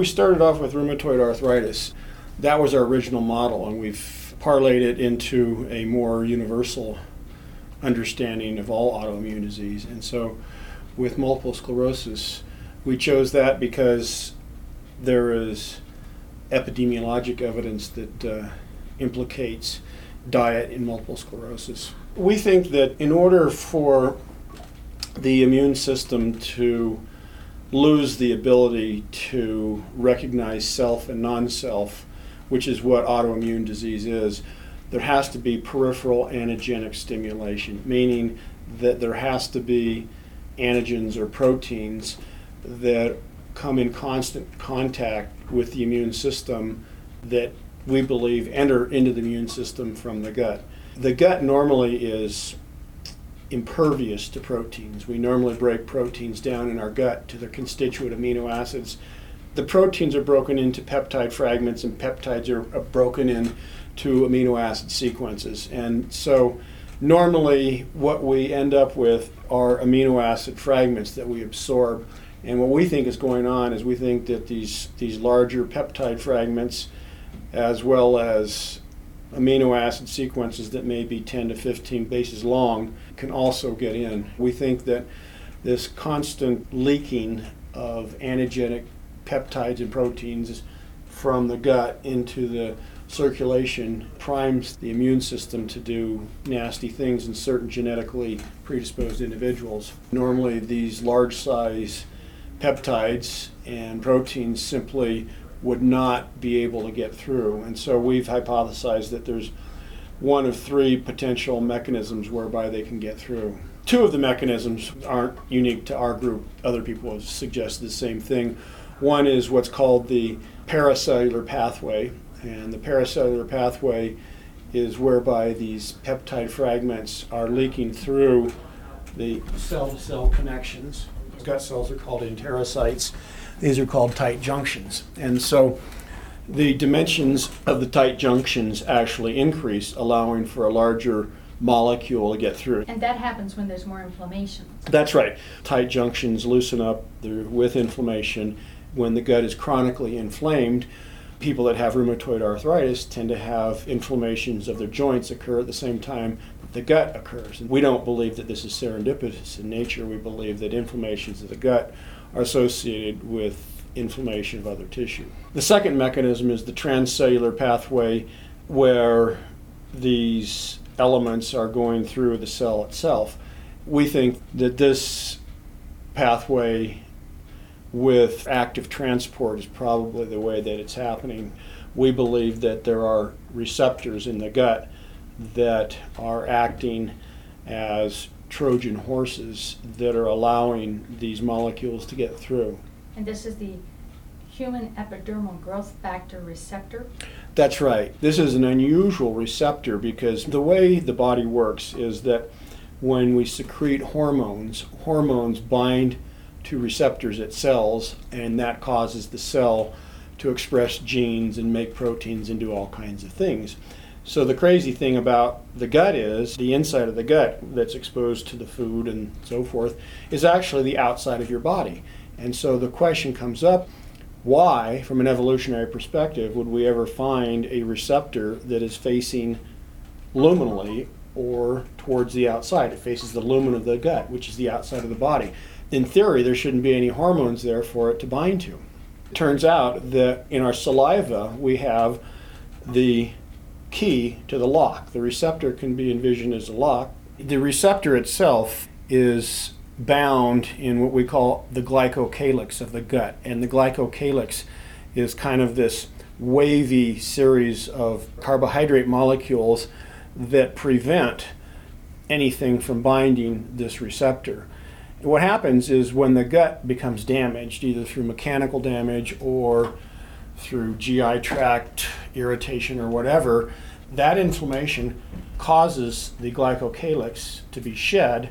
We started off with rheumatoid arthritis. That was our original model, and we've parlayed it into a more universal understanding of all autoimmune disease. And so, with multiple sclerosis, we chose that because there is epidemiologic evidence that uh, implicates diet in multiple sclerosis. We think that in order for the immune system to lose the ability to recognize self and non self, which is what autoimmune disease is, there has to be peripheral antigenic stimulation, meaning that there has to be antigens or proteins that come in constant contact with the immune system that we believe enter into the immune system from the gut. The gut normally is impervious to proteins. We normally break proteins down in our gut to their constituent amino acids. The proteins are broken into peptide fragments, and peptides are, broken into amino acid sequences. And so, normally, what we end up with are amino acid fragments that we absorb. And what we think is going on is we think that these, these larger peptide fragments, as well as amino acid sequences that may be 10 to 15 bases long can also get in. We think that this constant leaking of antigenic peptides and proteins from the gut into the circulation primes the immune system to do nasty things in certain genetically predisposed individuals. Normally, these large size peptides and proteins simply would not be able to get through. And so we've hypothesized that there's one of three potential mechanisms whereby they can get through. Two of the mechanisms aren't unique to our group, other people have suggested the same thing. One is what's called the paracellular pathway, and the paracellular pathway is whereby these peptide fragments are leaking through the cell to cell connections. Gut cells are called enterocytes these are called tight junctions. And so the dimensions of the tight junctions actually increase, allowing for a larger molecule to get through. And that happens when there's more inflammation. That's right. Tight junctions loosen up with inflammation. When the gut is chronically inflamed, people that have rheumatoid arthritis tend to have inflammations of their joints occur at the same time the gut occurs. And we don't believe that this is serendipitous in nature. We believe that inflammations of the gut are associated with inflammation of other tissue. The second mechanism is the transcellular pathway, where these elements are going through the cell itself. We think that this pathway with active transport is probably the way that it's happening. We believe that there are receptors in the gut that are acting as Trojan horses that are allowing these molecules to get through. And this is the human epidermal growth factor receptor? That's right. This is an unusual receptor because the way the body works is that when we secrete hormones, hormones bind to receptors at cells, and that causes the cell to express genes and make proteins and do all kinds of things. So the crazy thing about the gut is the inside of the gut that's exposed to the food and so forth is actually the outside of your body. And so the question comes up why, from an evolutionary perspective, would we ever find a receptor that is facing luminally or towards the outside? It faces the lumen of the gut, which is the outside of the body. In theory, there shouldn't be any hormones there for it to bind to. It turns out that in our saliva, we have the key to the lock. The receptor can be envisioned as a lock. The receptor itself is bound in what we call the glycocalyx of the gut. And the glycocalyx is kind of this wavy series of carbohydrate molecules that prevent anything from binding this receptor. What happens is when the gut becomes damaged, either through mechanical damage or through GI tract irritation or whatever, that inflammation causes the glycocalyx to be shed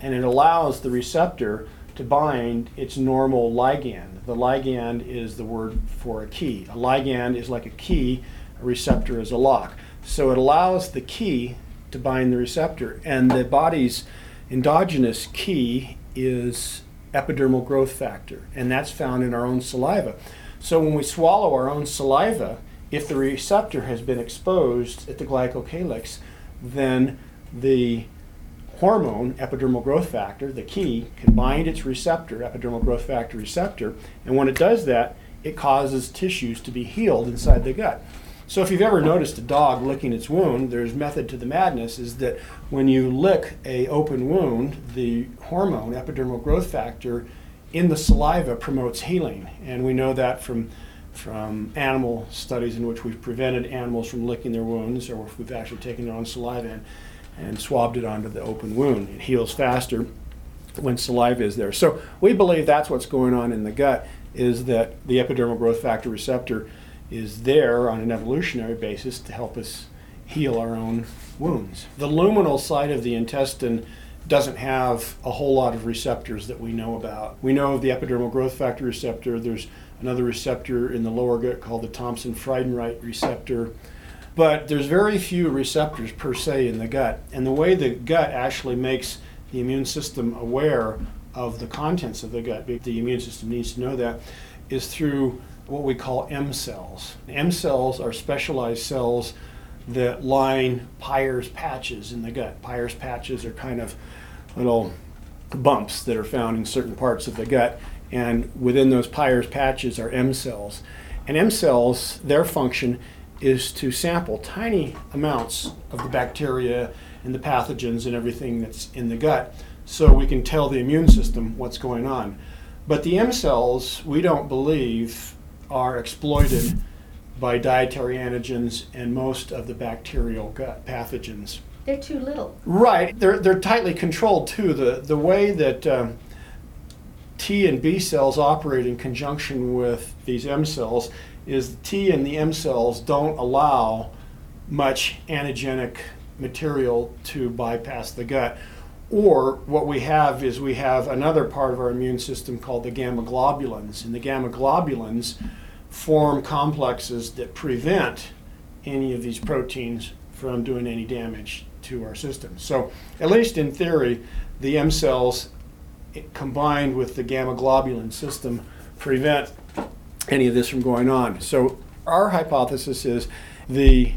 and it allows the receptor to bind its normal ligand. The ligand is the word for a key. A ligand is like a key, a receptor is a lock. So it allows the key to bind the receptor, and the body's endogenous key is epidermal growth factor, and that's found in our own saliva. So when we swallow our own saliva, if the receptor has been exposed at the glycocalyx, then the hormone, epidermal growth factor, the key, can bind its receptor, epidermal growth factor receptor, and when it does that, it causes tissues to be healed inside the gut. So if you've ever noticed a dog licking its wound, there's method to the madness is that when you lick a open wound, the hormone, epidermal growth factor, in the saliva promotes healing. And we know that from from animal studies in which we've prevented animals from licking their wounds, or if we've actually taken their own saliva and, and swabbed it onto the open wound. It heals faster when saliva is there. So we believe that's what's going on in the gut is that the epidermal growth factor receptor is there on an evolutionary basis to help us heal our own wounds. The luminal side of the intestine doesn't have a whole lot of receptors that we know about. We know of the epidermal growth factor receptor. There's another receptor in the lower gut called the Thomsen Friedenreich receptor. But there's very few receptors per se in the gut. And the way the gut actually makes the immune system aware of the contents of the gut, the immune system needs to know that, is through what we call M cells. M cells are specialized cells that line Peyer's patches in the gut. Peyer's patches are kind of little bumps that are found in certain parts of the gut, and within those Peyer's patches are M cells. And M cells, their function is to sample tiny amounts of the bacteria and the pathogens and everything that's in the gut so we can tell the immune system what's going on. But the M cells, we don't believe, are exploited by dietary antigens and most of the bacterial gut pathogens. They're too little. Right. They're, they're tightly controlled too. The, the way that um, T and B cells operate in conjunction with these M cells is the T and the M cells don't allow much antigenic material to bypass the gut. Or what we have is we have another part of our immune system called the gamma globulins. And the gamma globulins form complexes that prevent any of these proteins from doing any damage to our system. So, at least in theory, the M cells combined with the gamma globulin system prevent any of this from going on. So our hypothesis is the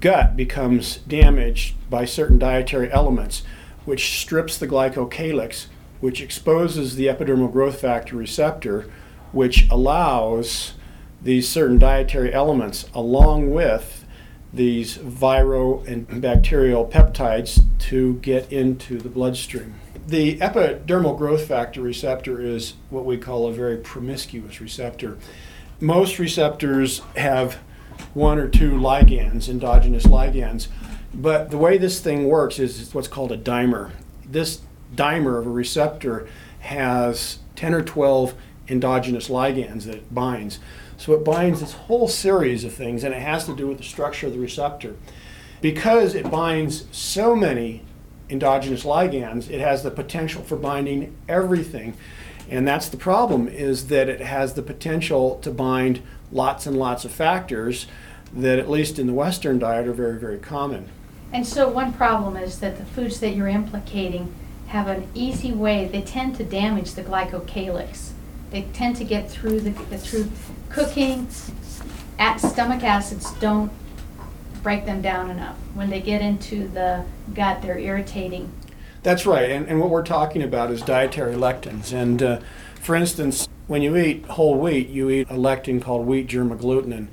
gut becomes damaged by certain dietary elements, which strips the glycocalyx, which exposes the epidermal growth factor receptor, which allows these certain dietary elements, along with these viral and bacterial peptides, to get into the bloodstream the epidermal growth factor receptor is what we call a very promiscuous receptor. Most receptors have one or two ligands, endogenous ligands, but the way this thing works is it's what's called a dimer. This dimer of a receptor has 10 or 12 endogenous ligands that it binds. So it binds this whole series of things, and it has to do with the structure of the receptor. Because it binds so many endogenous ligands, it has the potential for binding everything. And that's the problem is that it has the potential to bind lots and lots of factors that at least in the western diet are very very common. And so one problem is that the foods that you're implicating have an easy way they tend to damage the glycocalyx. They tend to get through the through cooking. At stomach acids don't break them down enough. When they get into the gut, they're irritating. That's right. And, and what we're talking about is dietary lectins. And uh, for instance, when you eat whole wheat, you eat a lectin called wheat germ agglutinin.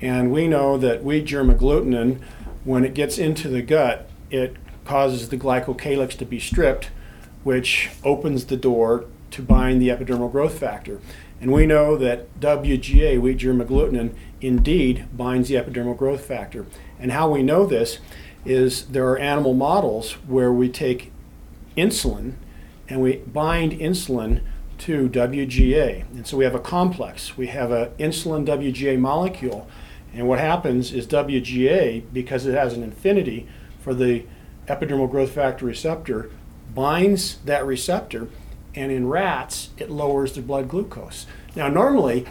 And we know that wheat germ agglutinin, when it gets into the gut, it causes the glycocalyx to be stripped, which opens the door to bind the epidermal growth factor. And we know that WGA, wheat germ agglutinin, indeed binds the epidermal growth factor. And how we know this is there are animal models where we take insulin and we bind insulin to WGA. And so we have a complex. We have an insulin WGA molecule. And what happens is WGA, because it has an affinity for the epidermal growth factor receptor, binds that receptor, and in rats, it lowers the blood glucose. Now, normally,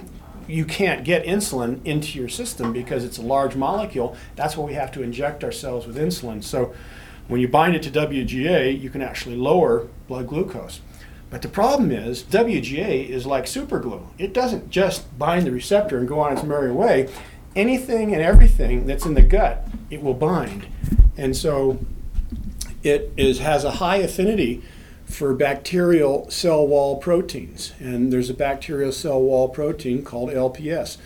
you can't get insulin into your system because it's a large molecule. That's why we have to inject ourselves with insulin. So when you bind it to WGA, you can actually lower blood glucose. But the problem is, WGA is like superglue. It doesn't just bind the receptor and go on its merry way. Anything and everything that's in the gut, it will bind. And so it is, has a high affinity for bacterial cell wall proteins. And there's a bacterial cell wall protein called LPS,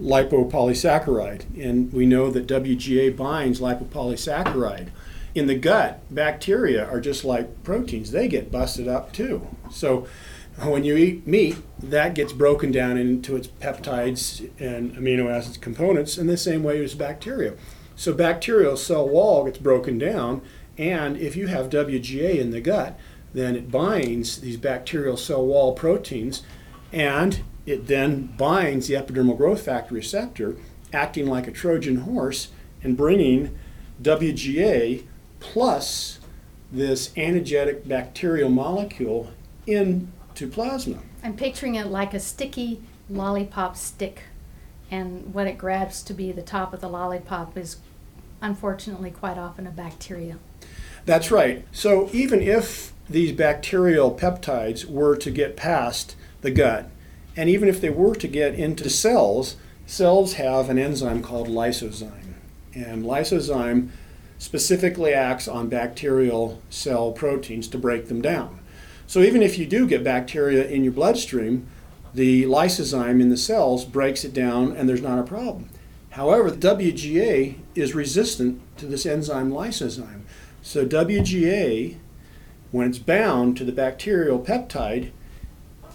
lipopolysaccharide. And we know that WGA binds lipopolysaccharide. In the gut, bacteria are just like proteins, they get busted up too. So when you eat meat, that gets broken down into its peptides and amino acids components in the same way as bacteria. So bacterial cell wall gets broken down, and if you have WGA in the gut, then it binds these bacterial cell wall proteins and it then binds the epidermal growth factor receptor, acting like a Trojan horse and bringing WGA plus this anergetic bacterial molecule into plasma. I'm picturing it like a sticky lollipop stick, and what it grabs to be the top of the lollipop is unfortunately quite often a bacteria. That's right. So even if these bacterial peptides were to get past the gut, and even if they were to get into cells, cells have an enzyme called lysozyme. And lysozyme specifically acts on bacterial cell proteins to break them down. So even if you do get bacteria in your bloodstream, the lysozyme in the cells breaks it down and there's not a problem. However, WGA is resistant to this enzyme lysozyme. So WGA when it's bound to the bacterial peptide,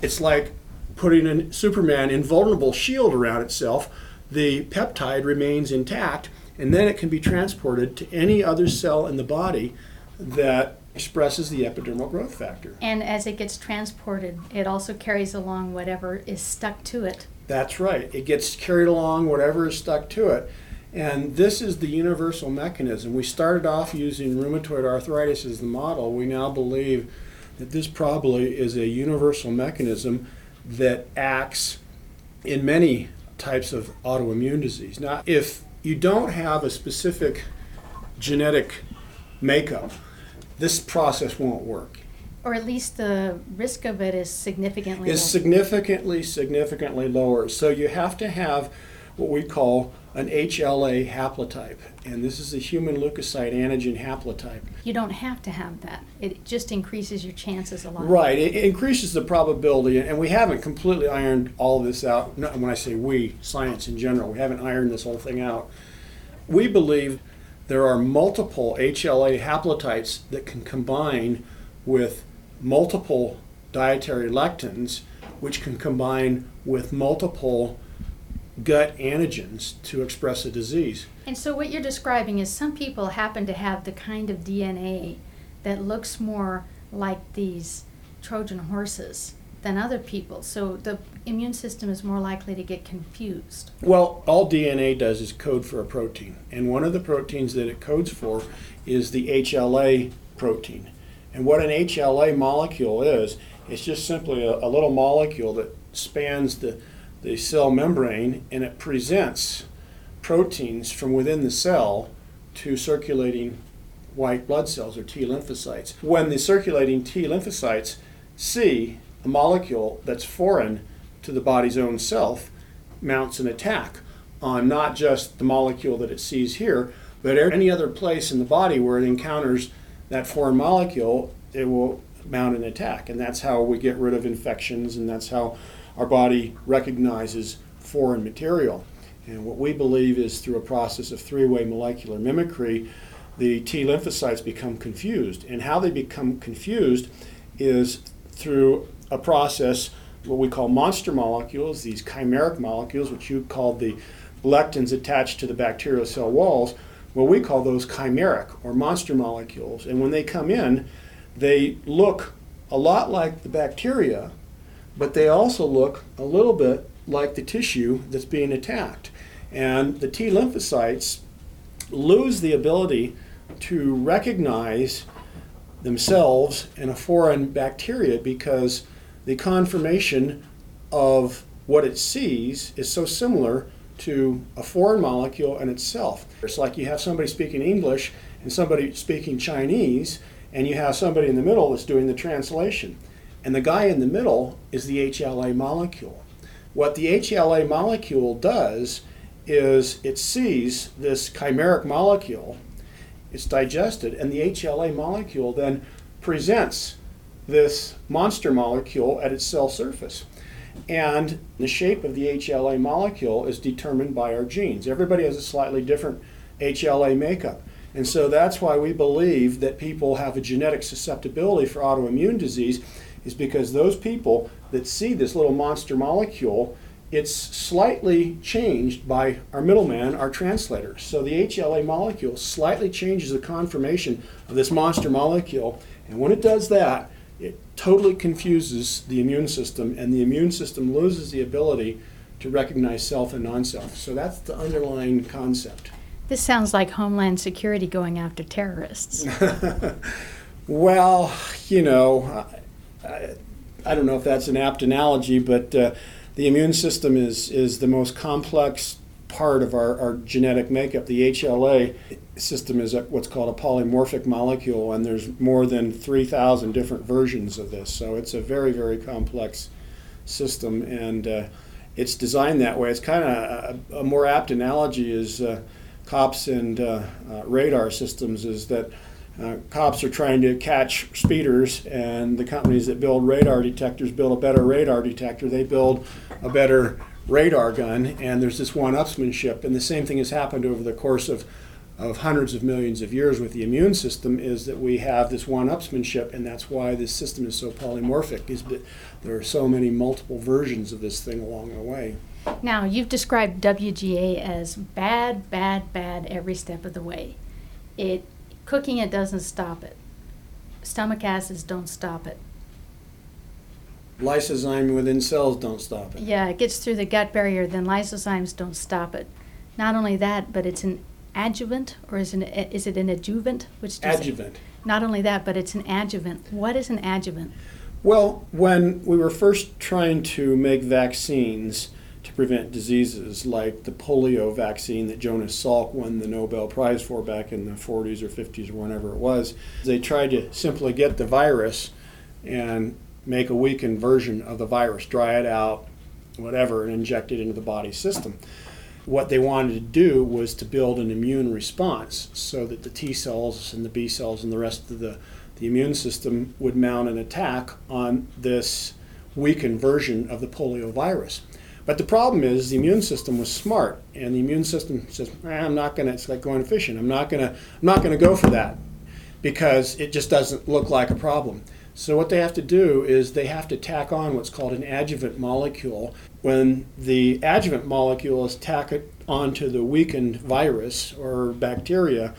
it's like putting a Superman invulnerable shield around itself. The peptide remains intact, and then it can be transported to any other cell in the body that expresses the epidermal growth factor. And as it gets transported, it also carries along whatever is stuck to it. That's right. It gets carried along whatever is stuck to it. And this is the universal mechanism. We started off using rheumatoid arthritis as the model. We now believe that this probably is a universal mechanism that acts in many types of autoimmune disease. Now, if you don't have a specific genetic makeup, this process won't work. Or at least the risk of it is significantly is significantly, significantly lower. So you have to have what we call an HLA haplotype, and this is a human leukocyte antigen haplotype. You don't have to have that. It just increases your chances a lot. Right. It, increases the probability, and we haven't completely ironed all of this out. when I say we, science in general, we haven't ironed this whole thing out. We believe there are multiple HLA haplotypes that can combine with multiple dietary lectins, which can combine with multiple gut antigens to express a disease. And so, what you're describing is some people happen to have the kind of DNA that looks more like these Trojan horses than other people. So, the immune system is more likely to get confused. Well, all DNA does is code for a protein. And one of the proteins that it codes for is the HLA protein. And what an HLA molecule is, it's just simply a, a little molecule that spans the the cell membrane and it presents proteins from within the cell to circulating white blood cells or T lymphocytes. When the circulating T lymphocytes see a molecule that's foreign to the body's own self, mounts an attack on not just the molecule that it sees here, but er, any other place in the body where it encounters that foreign molecule, it will mount an attack. And that's how we get rid of infections, and that's how our body recognizes foreign material. And what we believe is through a process of three way molecular mimicry, the T lymphocytes become confused. And how they become confused is through a process, what we call monster molecules, these chimeric molecules, which you called the lectins attached to the bacterial cell walls. Well, we call those chimeric or monster molecules. And when they come in, they look a lot like the bacteria, but they also look a little bit like the tissue that's being attacked. And the T lymphocytes lose the ability to recognize themselves in a foreign bacteria because the conformation of what it sees is so similar to a foreign molecule in itself. It's like you have somebody speaking English and somebody speaking Chinese, and you have somebody in the middle that's doing the translation. And the guy in the middle is the HLA molecule. What the HLA molecule does is it sees this chimeric molecule, it's digested, and the HLA molecule then presents this monster molecule at its cell surface. And the shape of the HLA molecule is determined by our genes. Everybody has a slightly different HLA makeup. And so that's why we believe that people have a genetic susceptibility for autoimmune disease, is because those people that see this little monster molecule, it's slightly changed by our middleman, our translators. So the HLA molecule slightly changes the conformation of this monster molecule. And when it does that, it totally confuses the immune system, and the immune system loses the ability to recognize self and non self. So that's the underlying concept. This sounds like Homeland Security going after terrorists. well, you know, I, I, don't know if that's an apt analogy, but uh, the immune system is, is the most complex part of our, our genetic makeup. The HLA system is a, what's called a polymorphic molecule, and there's more than 3,000 different versions of this. So it's a very, very complex system, and uh, it's designed that way. It's kind of a, a, more apt analogy is uh, cops and uh, uh, radar systems is that uh, cops are trying to catch speeders, and the companies that build radar detectors build a better radar detector. They build a better radar gun, and there's this one upsmanship. And the same thing has happened over the course of, of hundreds of millions of years with the immune system is that we have this one upsmanship, and that's why this system is so polymorphic, is that there are so many multiple versions of this thing along the way. Now, you've described WGA as bad, bad, bad every step of the way. It cooking it doesn't stop it. Stomach acids don't stop it lysozyme within cells don't stop it. Yeah, it gets through the gut barrier, then lysozymes don't stop it. Not only that, but it's an adjuvant, or is, an, is it an adjuvant? Which adjuvant. It, not only that, but it's an adjuvant. What is an adjuvant? Well, when we were first trying to make vaccines to prevent diseases like the polio vaccine that Jonas Salk won the Nobel Prize for back in the 40s or 50s or whenever it was, they tried to simply get the virus and make a weakened version of the virus, dry it out, whatever, and inject it into the body system. What they wanted to do was to build an immune response so that the T cells and the B cells and the rest of the, the immune system would mount an attack on this weakened version of the polio virus. But the problem is the immune system was smart, and the immune system says, "I'm not going to." It's like going fishing. I'm not going to. I'm not going to go for that because it just doesn't look like a problem. So what they have to do is they have to tack on what's called an adjuvant molecule. When the adjuvant molecule is tacked onto the weakened virus or bacteria,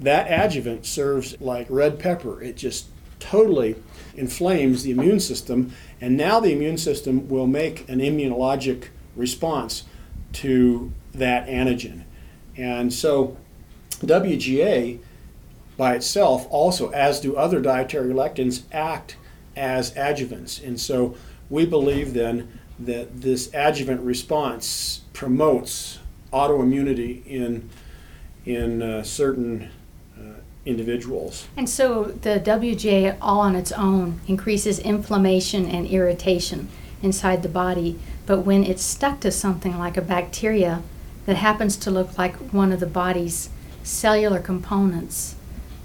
that adjuvant serves like red pepper. It just totally inflames the immune system, and now the immune system will make an immunologic response to that antigen. And so WGA by itself also, as do other dietary lectins, act as adjuvants. And so we believe then that this adjuvant response promotes autoimmunity in, in uh, certain individuals. And so the WGA all on its own increases inflammation and irritation inside the body, but when it's stuck to something like a bacteria that happens to look like one of the body's cellular components,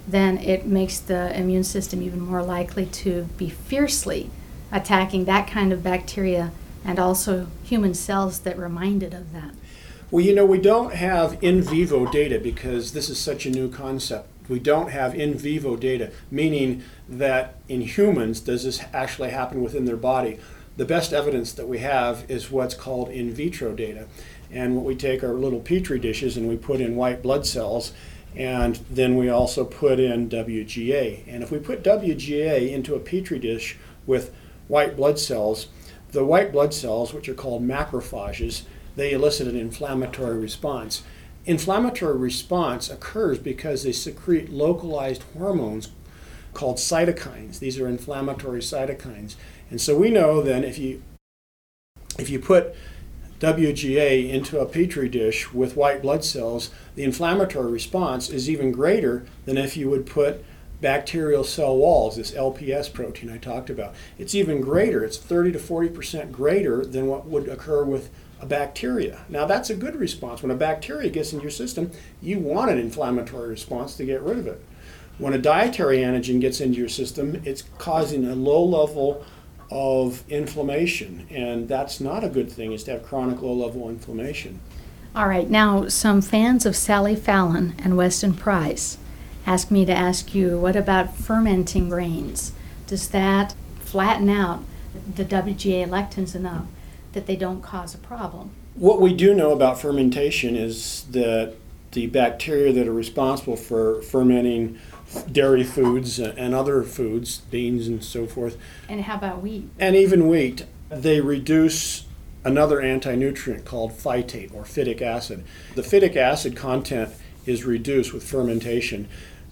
then it makes the immune system even more likely to be fiercely attacking that kind of bacteria and also human cells that remind it of that. Well, you know, we don't have in vivo data because this is such a new concept. We don't have in vivo data, meaning that in humans, does this actually happen within their body? The best evidence that we have is what's called in vitro data. And what we take our little petri dishes and we put in white blood cells and then we also put in WGA. And if we put WGA into a petri dish with white blood cells, the white blood cells, which are called macrophages, they elicit an inflammatory response. Inflammatory response occurs because they secrete localized hormones called cytokines. These are inflammatory cytokines. And so we know then if you if you put WGA into a petri dish with white blood cells, the inflammatory response is even greater than if you would put bacterial cell walls, this LPS protein I talked about. It's even greater, it's 30 to 40% greater than what would occur with a bacteria. Now, that's a good response. When a bacteria gets in your system, you want an inflammatory response to get rid of it. When a dietary antigen gets into your system, it's causing a low level of inflammation, and that's not a good thing, is to have chronic low level inflammation. All right, now some fans of Sally Fallon and Weston Price asked me to ask you what about fermenting grains? Does that flatten out the WGA lectins enough that they don't cause a problem? What we do know about fermentation is that the bacteria that are responsible for fermenting dairy foods and other foods, beans and so forth. And how about wheat? And even wheat, they reduce another anti-nutrient called phytate or phytic acid. The phytic acid content is reduced with fermentation.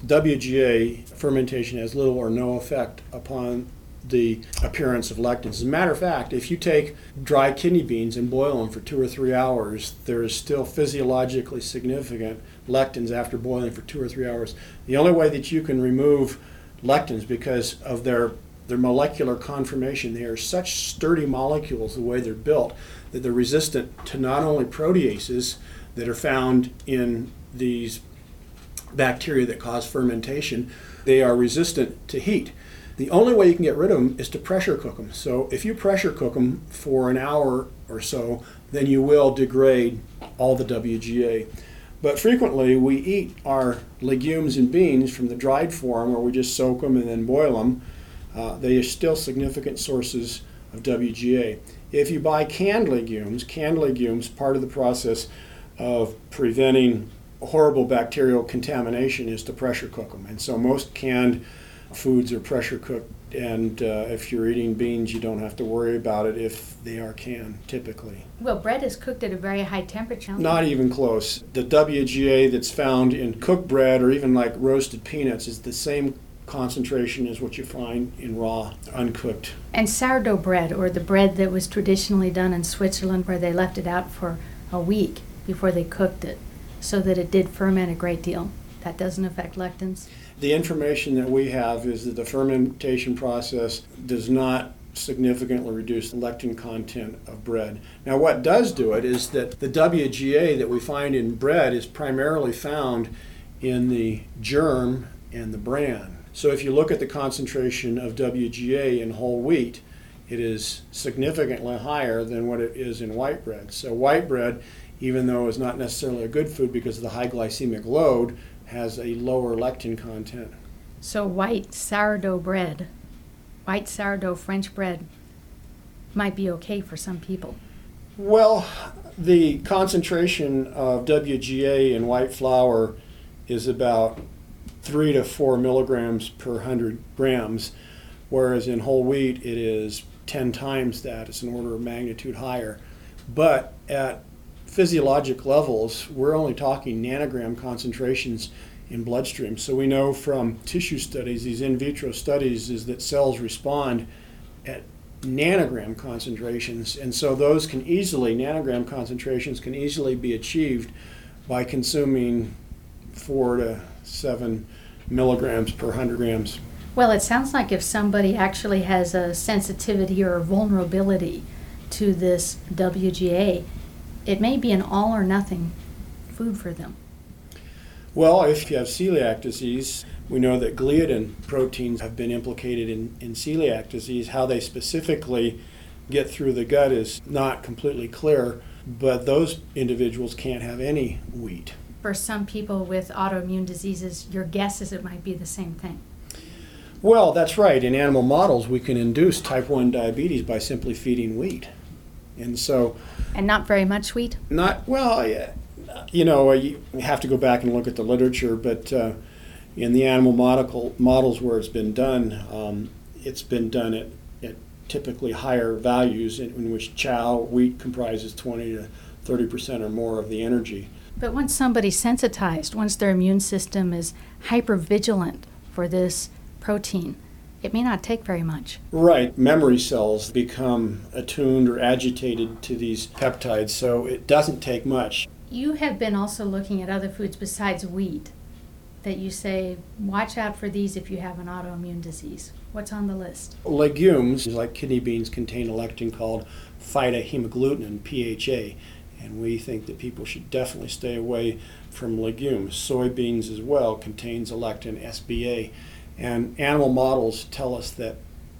WGA fermentation has little or no effect upon the appearance of lectins. As a matter of fact, if you take dry kidney beans and boil them for two or three hours, there is still physiologically significant lectins after boiling for two or three hours. The only way that you can remove lectins because of their their molecular conformation. They are such sturdy molecules, the way they're built, that they're resistant to not only proteases that are found in these bacteria that cause fermentation, they are resistant to heat. The only way you can get rid of them is to pressure cook them. So if you pressure cook them for an hour or so, then you will degrade all the WGA. But frequently we eat our legumes and beans from the dried form where we just soak them and then boil them uh, they are still significant sources of WGA. If you buy canned legumes, canned legumes, part of the process of preventing horrible bacterial contamination is to pressure cook them. And so most canned foods are pressure cooked. And uh, if you're eating beans, you don't have to worry about it if they are canned, typically. Well, bread is cooked at a very high temperature. Not even close. The WGA that's found in cooked bread or even like roasted peanuts is the same concentration as what you find in raw, uncooked. And sourdough bread, or the bread that was traditionally done in Switzerland, where they left it out for a week before they cooked it, so that it did ferment a great deal. That doesn't affect lectins? The information that we have is that the fermentation process does not significantly reduce lectin content of bread. Now, what does do it is that the WGA that we find in bread is primarily found in the germ and the bran. So if you look at the concentration of WGA in whole wheat, it is significantly higher than what it is in white bread. So white bread, even though it's not necessarily a good food because of the high glycemic load, has a lower lectin content. So white sourdough bread, white sourdough French bread might be okay for some people. Well, the concentration of WGA in white flour is about three to four milligrams per hundred grams, whereas in whole wheat it is 10 times that. It's an order of magnitude higher. But at physiologic levels, we're only talking nanogram concentrations in bloodstream. So we know from tissue studies, these in vitro studies, is that cells respond at nanogram concentrations. And so those can easily, nanogram concentrations can easily be achieved by consuming four to seven milligrams per 100 grams. Well, it sounds like if somebody actually has a sensitivity or a vulnerability to this WGA, it may be an all or nothing food for them. Well, if you have celiac disease, we know that gliadin proteins have been implicated in, in celiac disease. How they specifically get through the gut is not completely clear, but those individuals can't have any wheat for some people with autoimmune diseases, your guess is it might be the same thing. Well, that's right. In animal models, we can induce type 1 diabetes by simply feeding wheat. And so. And not very much wheat? Not, well, you know, you have to go back and look at the literature, but uh, in the animal model, models where it's been done, um, it's been done at, at typically higher values in, in which chow, wheat comprises 20 to 30 percent or more of the energy. But once somebody's sensitized, once their immune system is hyper vigilant for this protein, it may not take very much. Right. Memory cells become attuned or agitated to these peptides, so it doesn't take much. You have been also looking at other foods besides wheat. that you say, watch out for these if you have an autoimmune disease? What's on the list? Legumes, like kidney beans, contain a lectin called phytohemagglutinin, PHA, and we think that people should definitely stay away from legumes. Soybeans as well contains a lectin, SBA, and animal models tell us that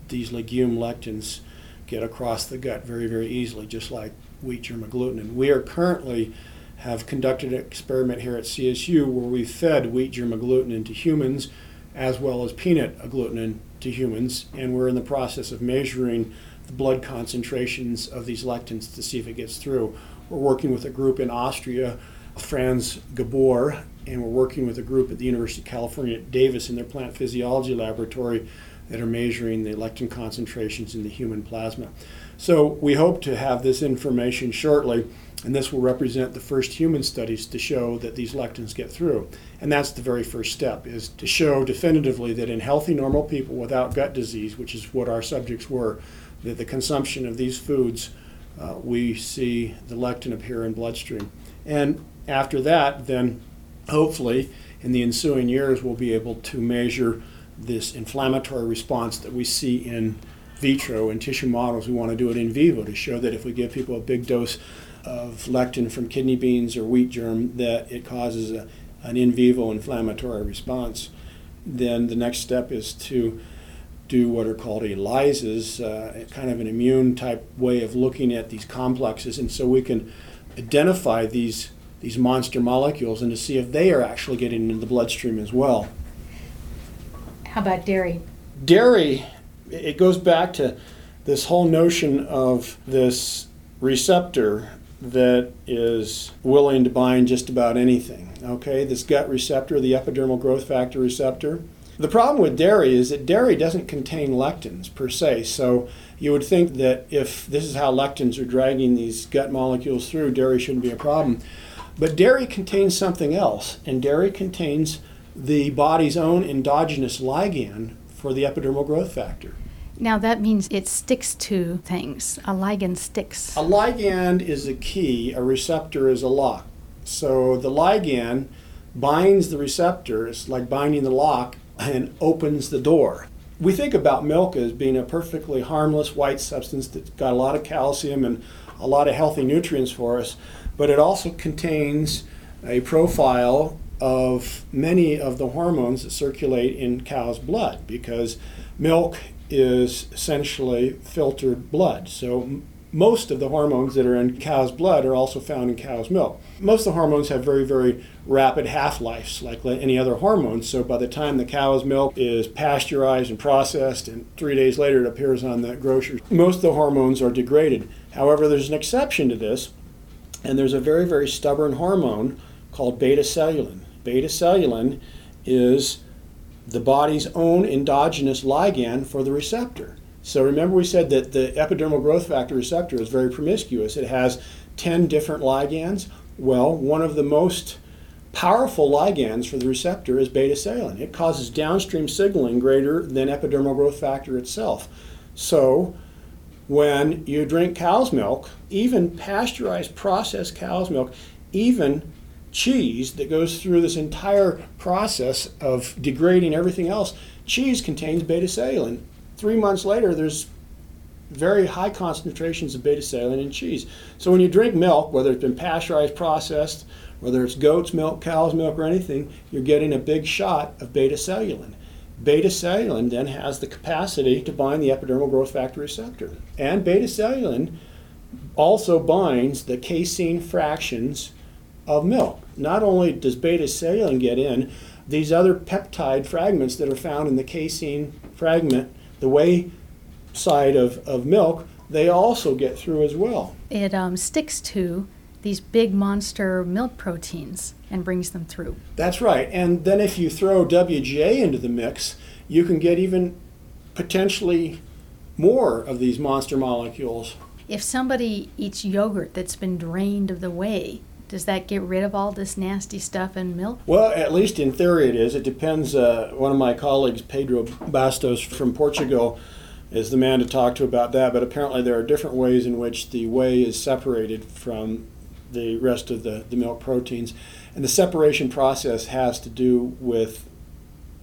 these legume lectins get across the gut very, very easily, just like wheat germ agglutinin. We are currently have conducted an experiment here at CSU where we fed wheat germ agglutinin to humans as well as peanut agglutinin to humans, and we're in the process of measuring the blood concentrations of these lectins to see if it gets through. We're working with a group in Austria, Franz Gabor, and we're working with a group at the University of California at Davis in their plant physiology laboratory that are measuring the lectin concentrations in the human plasma. So we hope to have this information shortly, and this will represent the first human studies to show that these lectins get through. And that's the very first step, is to show definitively that in healthy, normal people without gut disease, which is what our subjects were, that the consumption of these foods, uh, we see the lectin appear in bloodstream. And after that, then hopefully in the ensuing years, we'll be able to measure this inflammatory response that we see in vitro in tissue models. We want to do it in vivo to show that if we give people a big dose of lectin from kidney beans or wheat germ, that it causes a, an in vivo inflammatory response. Then the next step is to do what are called ELISAs, uh, kind of an immune type way of looking at these complexes, and so we can identify these these monster molecules and to see if they are actually getting into the bloodstream as well. How about dairy? Dairy, it goes back to this whole notion of this receptor that is willing to bind just about anything. Okay, this gut receptor, the epidermal growth factor receptor. The problem with dairy is that dairy doesn't contain lectins per se. So you would think that if this is how lectins are dragging these gut molecules through, dairy shouldn't be a problem. But dairy contains something else, and dairy contains the body's own endogenous ligand for the epidermal growth factor. Now that means it sticks to things. A ligand sticks. A ligand is a key, a receptor is a lock. So the ligand binds the receptor, it's like binding the lock, and opens the door. We think about milk as being a perfectly harmless white substance that's got a lot of calcium and a lot of healthy nutrients for us, but it also contains a profile of many of the hormones that circulate in cow's blood because milk is essentially filtered blood. So most of the hormones that are in cow's blood are also found in cow's milk. Most of the hormones have very, very rapid half lives, like any other hormone. So by the time the cow's milk is pasteurized and processed, and three days later it appears on the grocery, most of the hormones are degraded. However, there's an exception to this, and there's a very, very stubborn hormone called betacellulin beta cellulin is the body's own endogenous ligand for the receptor. So remember, we said that the epidermal growth factor receptor is very promiscuous. It has 10 different ligands. Well, one of the most powerful ligands for the receptor is betacellulin. It causes downstream signaling greater than epidermal growth factor itself. So, when you drink cow's milk, even pasteurized processed cow's milk, even cheese that goes through this entire process of degrading everything else, cheese contains betacellulin. Three months later, there's very high concentrations of betacellulin in cheese. So when you drink milk, whether it's been pasteurized, processed, whether it's goat's milk, cow's milk, or anything, you're getting a big shot of betacellulin. Betacellulin then has the capacity to bind the epidermal growth factor receptor. And betacellulin also binds the casein fractions of milk. Not only does betacellulin get in, these other peptide fragments that are found in the casein fragment, the whey side of, of milk, they also get through as well. It um, sticks to these big monster milk proteins and brings them through. That's right. And then if you throw WGA into the mix, you can get even potentially more of these monster molecules. If somebody eats yogurt that's been drained of the whey, does that get rid of all this nasty stuff in milk? Well, at least in theory it is. It depends. Uh, one of my colleagues, Pedro Bastos from Portugal, is the man to talk to about that. But apparently, there are different ways in which the whey is separated from the rest of the, the milk proteins. And the separation process has to do with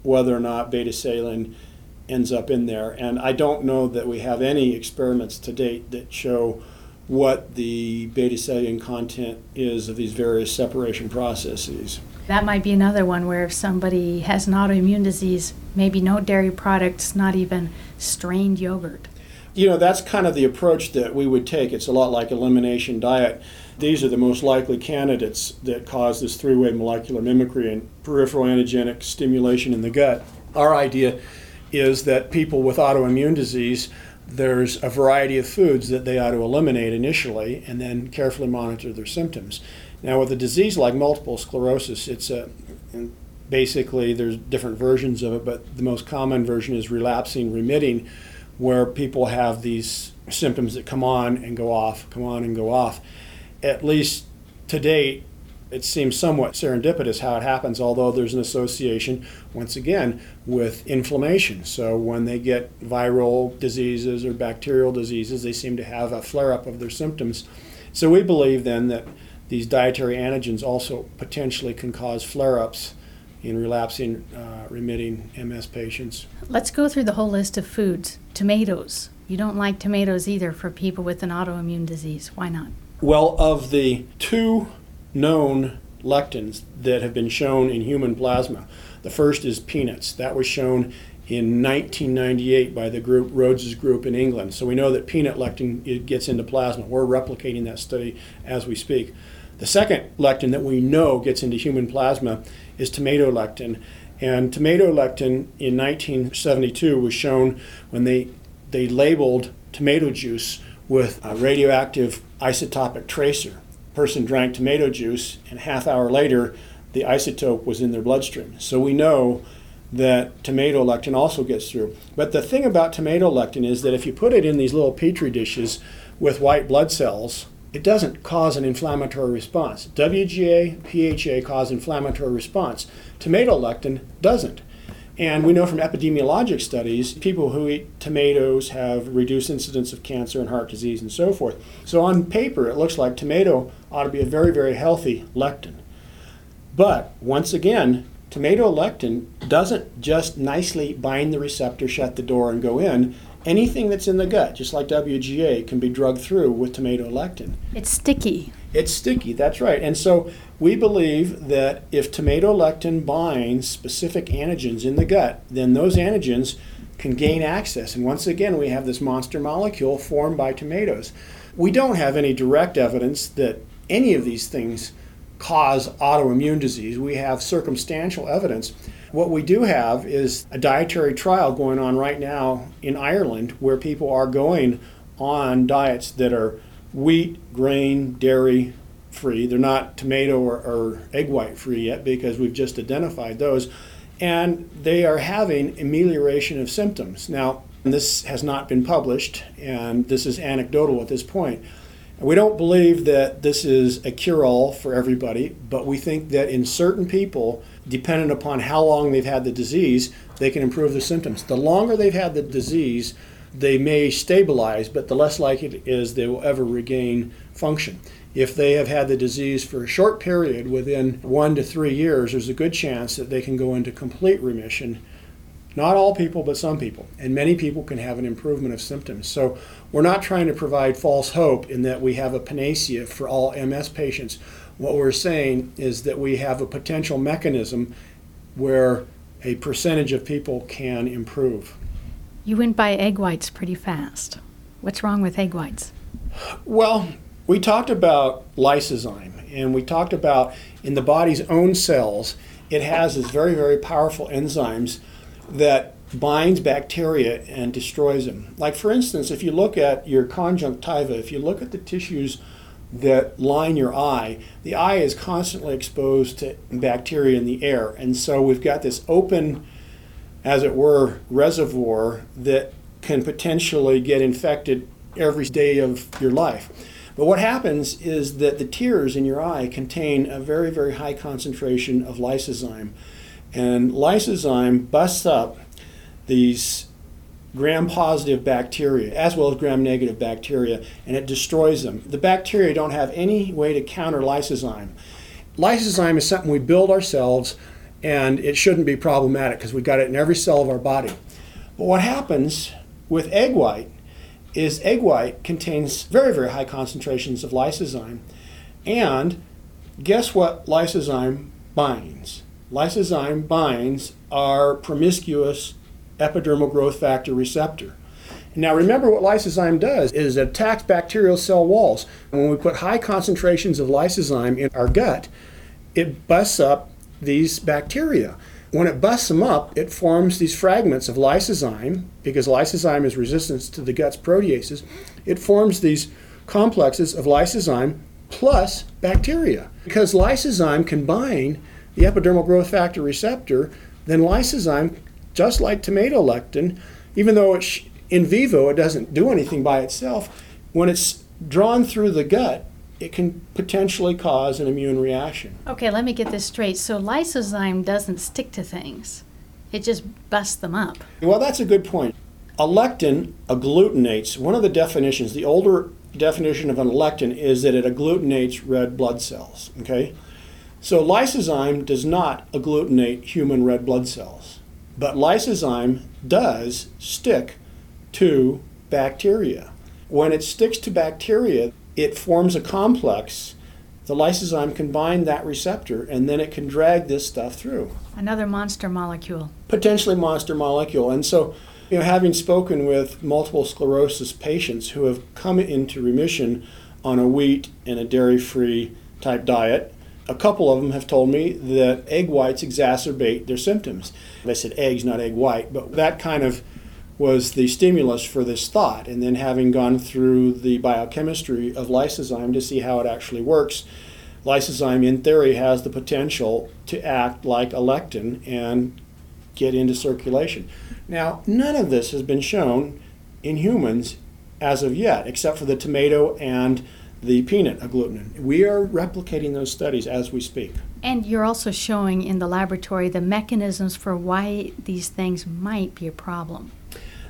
whether or not betacellulin ends up in there. And I don't know that we have any experiments to date that show what the betacellulin content is of these various separation processes. That might be another one where if somebody has an autoimmune disease, maybe no dairy products, not even strained yogurt. You know, that's kind of the approach that we would take. It's a lot like elimination diet. These are the most likely candidates that cause this three way molecular mimicry and peripheral antigenic stimulation in the gut. Our idea is that people with autoimmune disease there's a variety of foods that they ought to eliminate initially and then carefully monitor their symptoms. Now, with a disease like multiple sclerosis, it's a basically there's different versions of it, but the most common version is relapsing remitting, where people have these symptoms that come on and go off, come on and go off. At least to date, it seems somewhat serendipitous how it happens, although there's an association, once again, with inflammation. So when they get viral diseases or bacterial diseases, they seem to have a flare up of their symptoms. So we believe then that these dietary antigens also potentially can cause flare ups in relapsing, uh, remitting MS patients. Let's go through the whole list of foods. Tomatoes. You don't like tomatoes either for people with an autoimmune disease. Why not? Well, of the two known lectins that have been shown in human plasma. The first is peanuts. That was shown in 1998 by the group Rhodes's group in England. So we know that peanut lectin gets into plasma. We're replicating that study as we speak. The second lectin that we know gets into human plasma is tomato lectin. And tomato lectin in 1972 was shown when they, they labeled tomato juice with a radioactive isotopic tracer person drank tomato juice, and half hour later, the isotope was in their bloodstream. So we know that tomato lectin also gets through. But the thing about tomato lectin is that if you put it in these little petri dishes with white blood cells, it doesn't cause an inflammatory response. WGA, PHA cause inflammatory response. Tomato lectin doesn't. And we know from epidemiologic studies, people who eat tomatoes have reduced incidence of cancer and heart disease and so forth. So on paper, it looks like tomato ought to be a very, very healthy lectin. But once again, tomato lectin doesn't just nicely bind the receptor, shut the door, and go in. Anything that's in the gut, just like WGA, can be drugged through with tomato lectin. It's sticky. It's sticky, that's right. And so we believe that if tomato lectin binds specific antigens in the gut, then those antigens can gain access. And once again, we have this monster molecule formed by tomatoes. We don't have any direct evidence that any of these things cause autoimmune disease. We have circumstantial evidence. What we do have is a dietary trial going on right now in Ireland where people are going on diets that are wheat, grain, dairy free. They're not tomato or, or egg white free yet because we've just identified those. And they are having amelioration of symptoms. Now, this has not been published, and this is anecdotal at this point. We don't believe that this is a cure all for everybody, but we think that in certain people, dependent upon how long they've had the disease, they can improve the symptoms. The longer they've had the disease, they may stabilize, but the less likely it is they will ever regain function. If they have had the disease for a short period, within one to three years, there's a good chance that they can go into complete remission. Not all people, but some people. And many people can have an improvement of symptoms. So we're not trying to provide false hope in that we have a panacea for all MS patients. What we're saying is that we have a potential mechanism where a percentage of people can improve. You went by egg whites pretty fast. What's wrong with egg whites? Well, we talked about lysozyme, and we talked about in the body's own cells, it has these very, very powerful enzymes that binds bacteria and destroys them. Like for instance, if you look at your conjunctiva, if you look at the tissues that line your eye, the eye is constantly exposed to bacteria in the air. And so we've got this open as it were, reservoir that can potentially get infected every day of your life. But what happens is that the tears in your eye contain a very, very high concentration of lysozyme. And lysozyme busts up these gram positive bacteria as well as gram negative bacteria and it destroys them. The bacteria don't have any way to counter lysozyme. Lysozyme is something we build ourselves and it shouldn't be problematic because we've got it in every cell of our body. But what happens with egg white is egg white contains very, very high concentrations of lysozyme. And guess what lysozyme binds? Lysozyme binds our promiscuous epidermal growth factor receptor. Now remember what lysozyme does is it attacks bacterial cell walls. And when we put high concentrations of lysozyme in our gut, it busts up these bacteria. When it busts them up, it forms these fragments of lysozyme, because lysozyme is resistant to the gut's proteases. It forms these complexes of lysozyme plus bacteria. Because lysozyme can bind the epidermal growth factor receptor, then lysozyme, just like tomato lectin, even though it's in vivo, it doesn't do anything by itself, when it's drawn through the gut, it can potentially cause an immune reaction. Okay, let me get this straight. So lysozyme doesn't stick to things. It just busts them up. Well, that's a good point. A lectin agglutinates. One of the definitions, the older definition of an lectin is that it agglutinates red blood cells, okay? So lysozyme does not agglutinate human red blood cells, but lysozyme does stick to bacteria. When it sticks to bacteria, it forms a complex. The lysozyme can bind that receptor and then it can drag this stuff through. Another monster molecule. Potentially monster molecule. And so, you know, having spoken with multiple sclerosis patients who have come into remission on a wheat and a dairy free type diet, a couple of them have told me that egg whites exacerbate their symptoms. They said eggs, not egg white, but that kind of was the stimulus for this thought. And then having gone through the biochemistry of lysozyme to see how it actually works, lysozyme in theory has the potential to act like a lectin and get into circulation. Now, none of this has been shown in humans as of yet, except for the tomato and the peanut agglutinin. We are replicating those studies as we speak. And you're also showing in the laboratory the mechanisms for why these things might be a problem.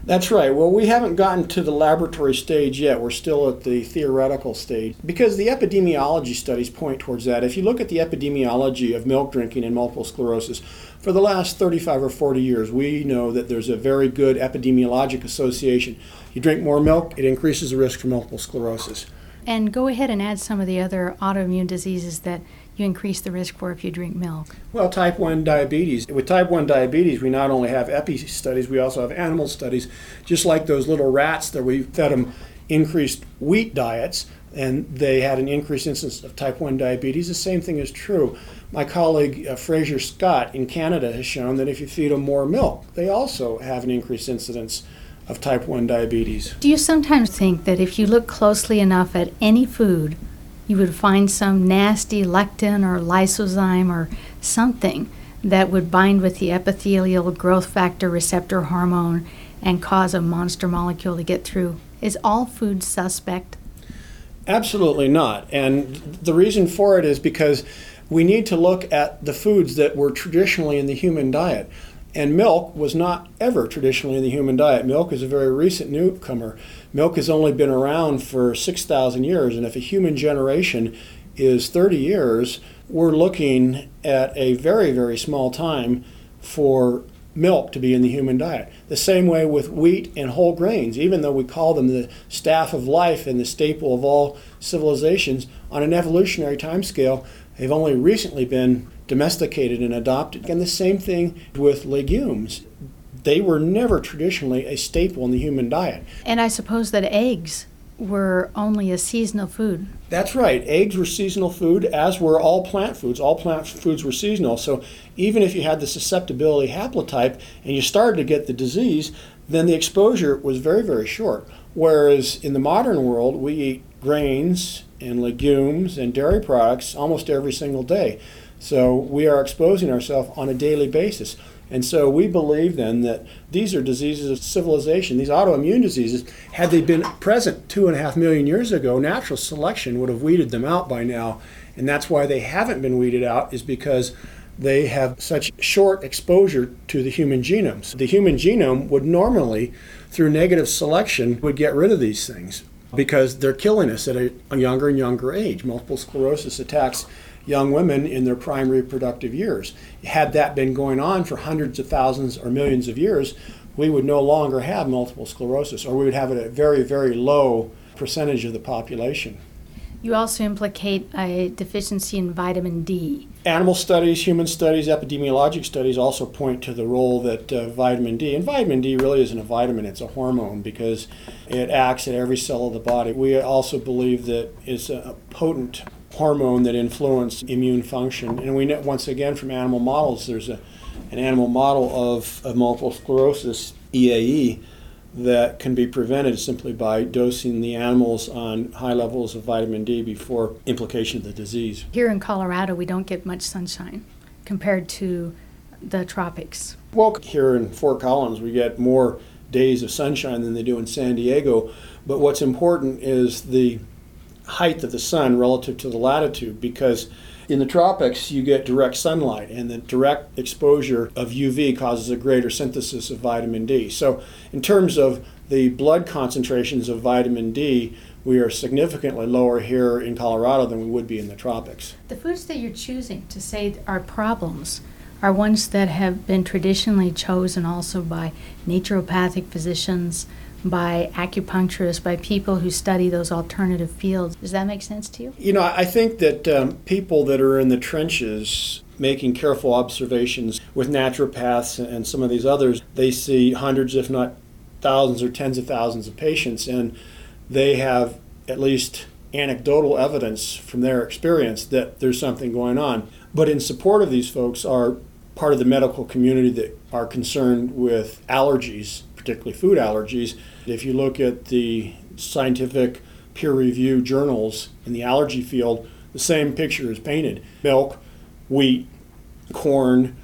That's right. Well, we haven't gotten to the laboratory stage yet. We're still at the theoretical stage because the epidemiology studies point towards that. If you look at the epidemiology of milk drinking and multiple sclerosis, for the last 35 or 40 years, we know that there's a very good epidemiologic association. You drink more milk, it increases the risk for multiple sclerosis. And go ahead and add some of the other autoimmune diseases that you increase the risk for if you drink milk? Well, type 1 diabetes. With type 1 diabetes, we not only have epi studies, we also have animal studies, just like those little rats that we fed them increased wheat diets and they had an increased incidence of type 1 diabetes. The same thing is true. My colleague uh, Fraser Scott in Canada has shown that if you feed them more milk, they also have an increased incidence of type 1 diabetes. Do you sometimes think that if you look closely enough at any food, you would find some nasty lectin or lysozyme or something that would bind with the epithelial growth factor receptor hormone and cause a monster molecule to get through. Is all food suspect? Absolutely not. And the reason for it is because we need to look at the foods that were traditionally in the human diet. And milk was not ever traditionally in the human diet. Milk is a very recent newcomer. Milk has only been around for 6,000 years, and if a human generation is 30 years, we're looking at a very, very small time for milk to be in the human diet. The same way with wheat and whole grains, even though we call them the staff of life and the staple of all civilizations, on an evolutionary timescale, they've only recently been domesticated and adopted. And the same thing with legumes. They were never traditionally a staple in the human diet. And I suppose that eggs were only a seasonal food. That's right. Eggs were seasonal food, as were all plant foods. All plant foods were seasonal. So even if you had the susceptibility haplotype and you started to get the disease, then the exposure was very, very short. Whereas in the modern world, we eat grains and legumes and dairy products almost every single day. So we are exposing ourselves on a daily basis. And so we believe then that these are diseases of civilization. These autoimmune diseases, had they been present two and a half million years ago, natural selection would have weeded them out by now. And that's why they haven't been weeded out, is because they have such short exposure to the human genome. So the human genome would normally, through negative selection, would get rid of these things because they're killing us at a younger and younger age. Multiple sclerosis attacks young women in their prime reproductive years. Had that been going on for hundreds of thousands or millions of years, we would no longer have multiple sclerosis, or we would have it at a very, very low percentage of the population. You also implicate a deficiency in vitamin D. Animal studies, human studies, epidemiologic studies also point to the role that uh, vitamin D, and vitamin D really isn't a vitamin, it's a hormone because it acts at every cell of the body. We also believe that it's a potent hormone that influences immune function. And we know, once again, from animal models, there's a, an animal model of, of multiple sclerosis, EAE, that can be prevented simply by dosing the animals on high levels of vitamin D before implication of the disease. Here in Colorado, we don't get much sunshine compared to the tropics. Well, here in Fort Collins, we get more days of sunshine than they do in San Diego. But what's important is the height of the sun relative to the latitude because in the tropics, you get direct sunlight, and the direct exposure of UV causes a greater synthesis of vitamin D. So, in terms of the blood concentrations of vitamin D, we are significantly lower here in Colorado than we would be in the tropics. The foods that you're choosing to say are problems are ones that have been traditionally chosen also by naturopathic physicians, by acupuncturists, by people who study those alternative fields. Does that make sense to you? You know, I think that um, people that are in the trenches making careful observations with naturopaths and some of these others, they see hundreds, if not thousands or tens of thousands of patients, and they have at least anecdotal evidence from their experience that there's something going on. But in support of these folks are part of the medical community that are concerned with allergies particularly food allergies. If you look at the scientific peer reviewed journals in the allergy field, the same picture is painted milk, wheat, corn,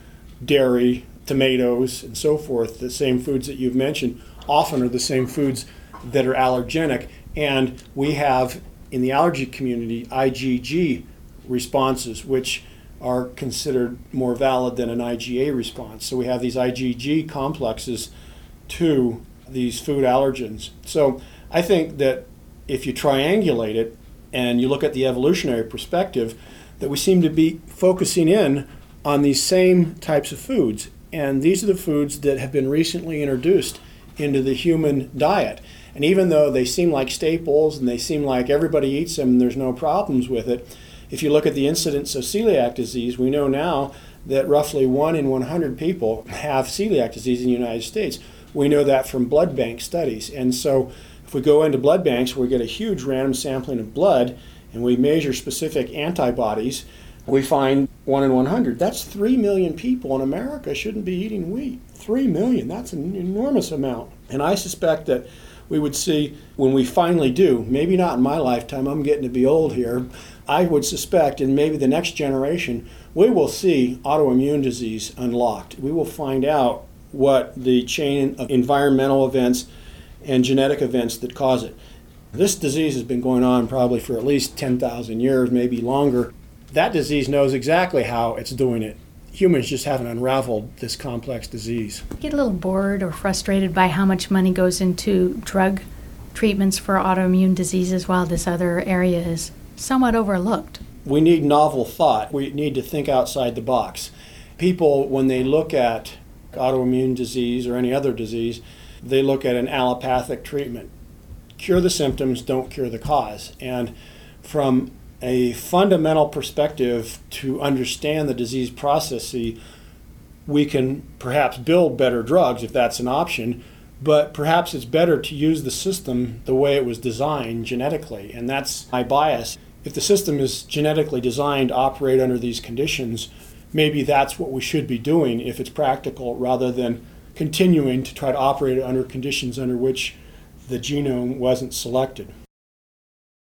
dairy, tomatoes, and so forth. The same foods that you've mentioned often are the same foods that are allergenic. And we have in the allergy community IgG responses, which are considered more valid than an IgA response. So we have these IgG complexes to these food allergens. So I think that if you triangulate it and you look at the evolutionary perspective, that we seem to be focusing in on these same types of foods. And these are the foods that have been recently introduced into the human diet. And even though they seem like staples and they seem like everybody eats them and there's no problems with it, if you look at the incidence of celiac disease, we know now that roughly 1 in 100 people have celiac disease in the United States. We know that from blood bank studies. And so if we go into blood banks we get a huge random sampling of blood and we measure specific antibodies, we find 1 in 100. That's 3 million people in America shouldn't be eating wheat. 3 million, that's an enormous amount. And I suspect that we would see when we finally do, maybe not in my lifetime, I'm getting to be old here. I would suspect in maybe the next generation, we will see autoimmune disease unlocked. We will find out what the chain of environmental events and genetic events that cause it. This disease has been going on probably for at least 10,000 years, maybe longer. That disease knows exactly how it's doing it. Humans just haven't unraveled this complex disease. Get a little bored or frustrated by how much money goes into drug treatments for autoimmune diseases while this other area is somewhat overlooked. We need novel thought. We need to think outside the box. People, when they look at autoimmune disease or any other disease, they look at an allopathic treatment. Cure the symptoms, don't cure the cause. And from a fundamental perspective to understand the disease process, we can perhaps build better drugs if that's an option, but perhaps it's better to use the system the way it was designed genetically. And that's my bias. If the system is genetically designed to operate under these conditions, maybe that's what we should be doing if it's practical rather than continuing to try to operate under conditions under which the genome wasn't selected.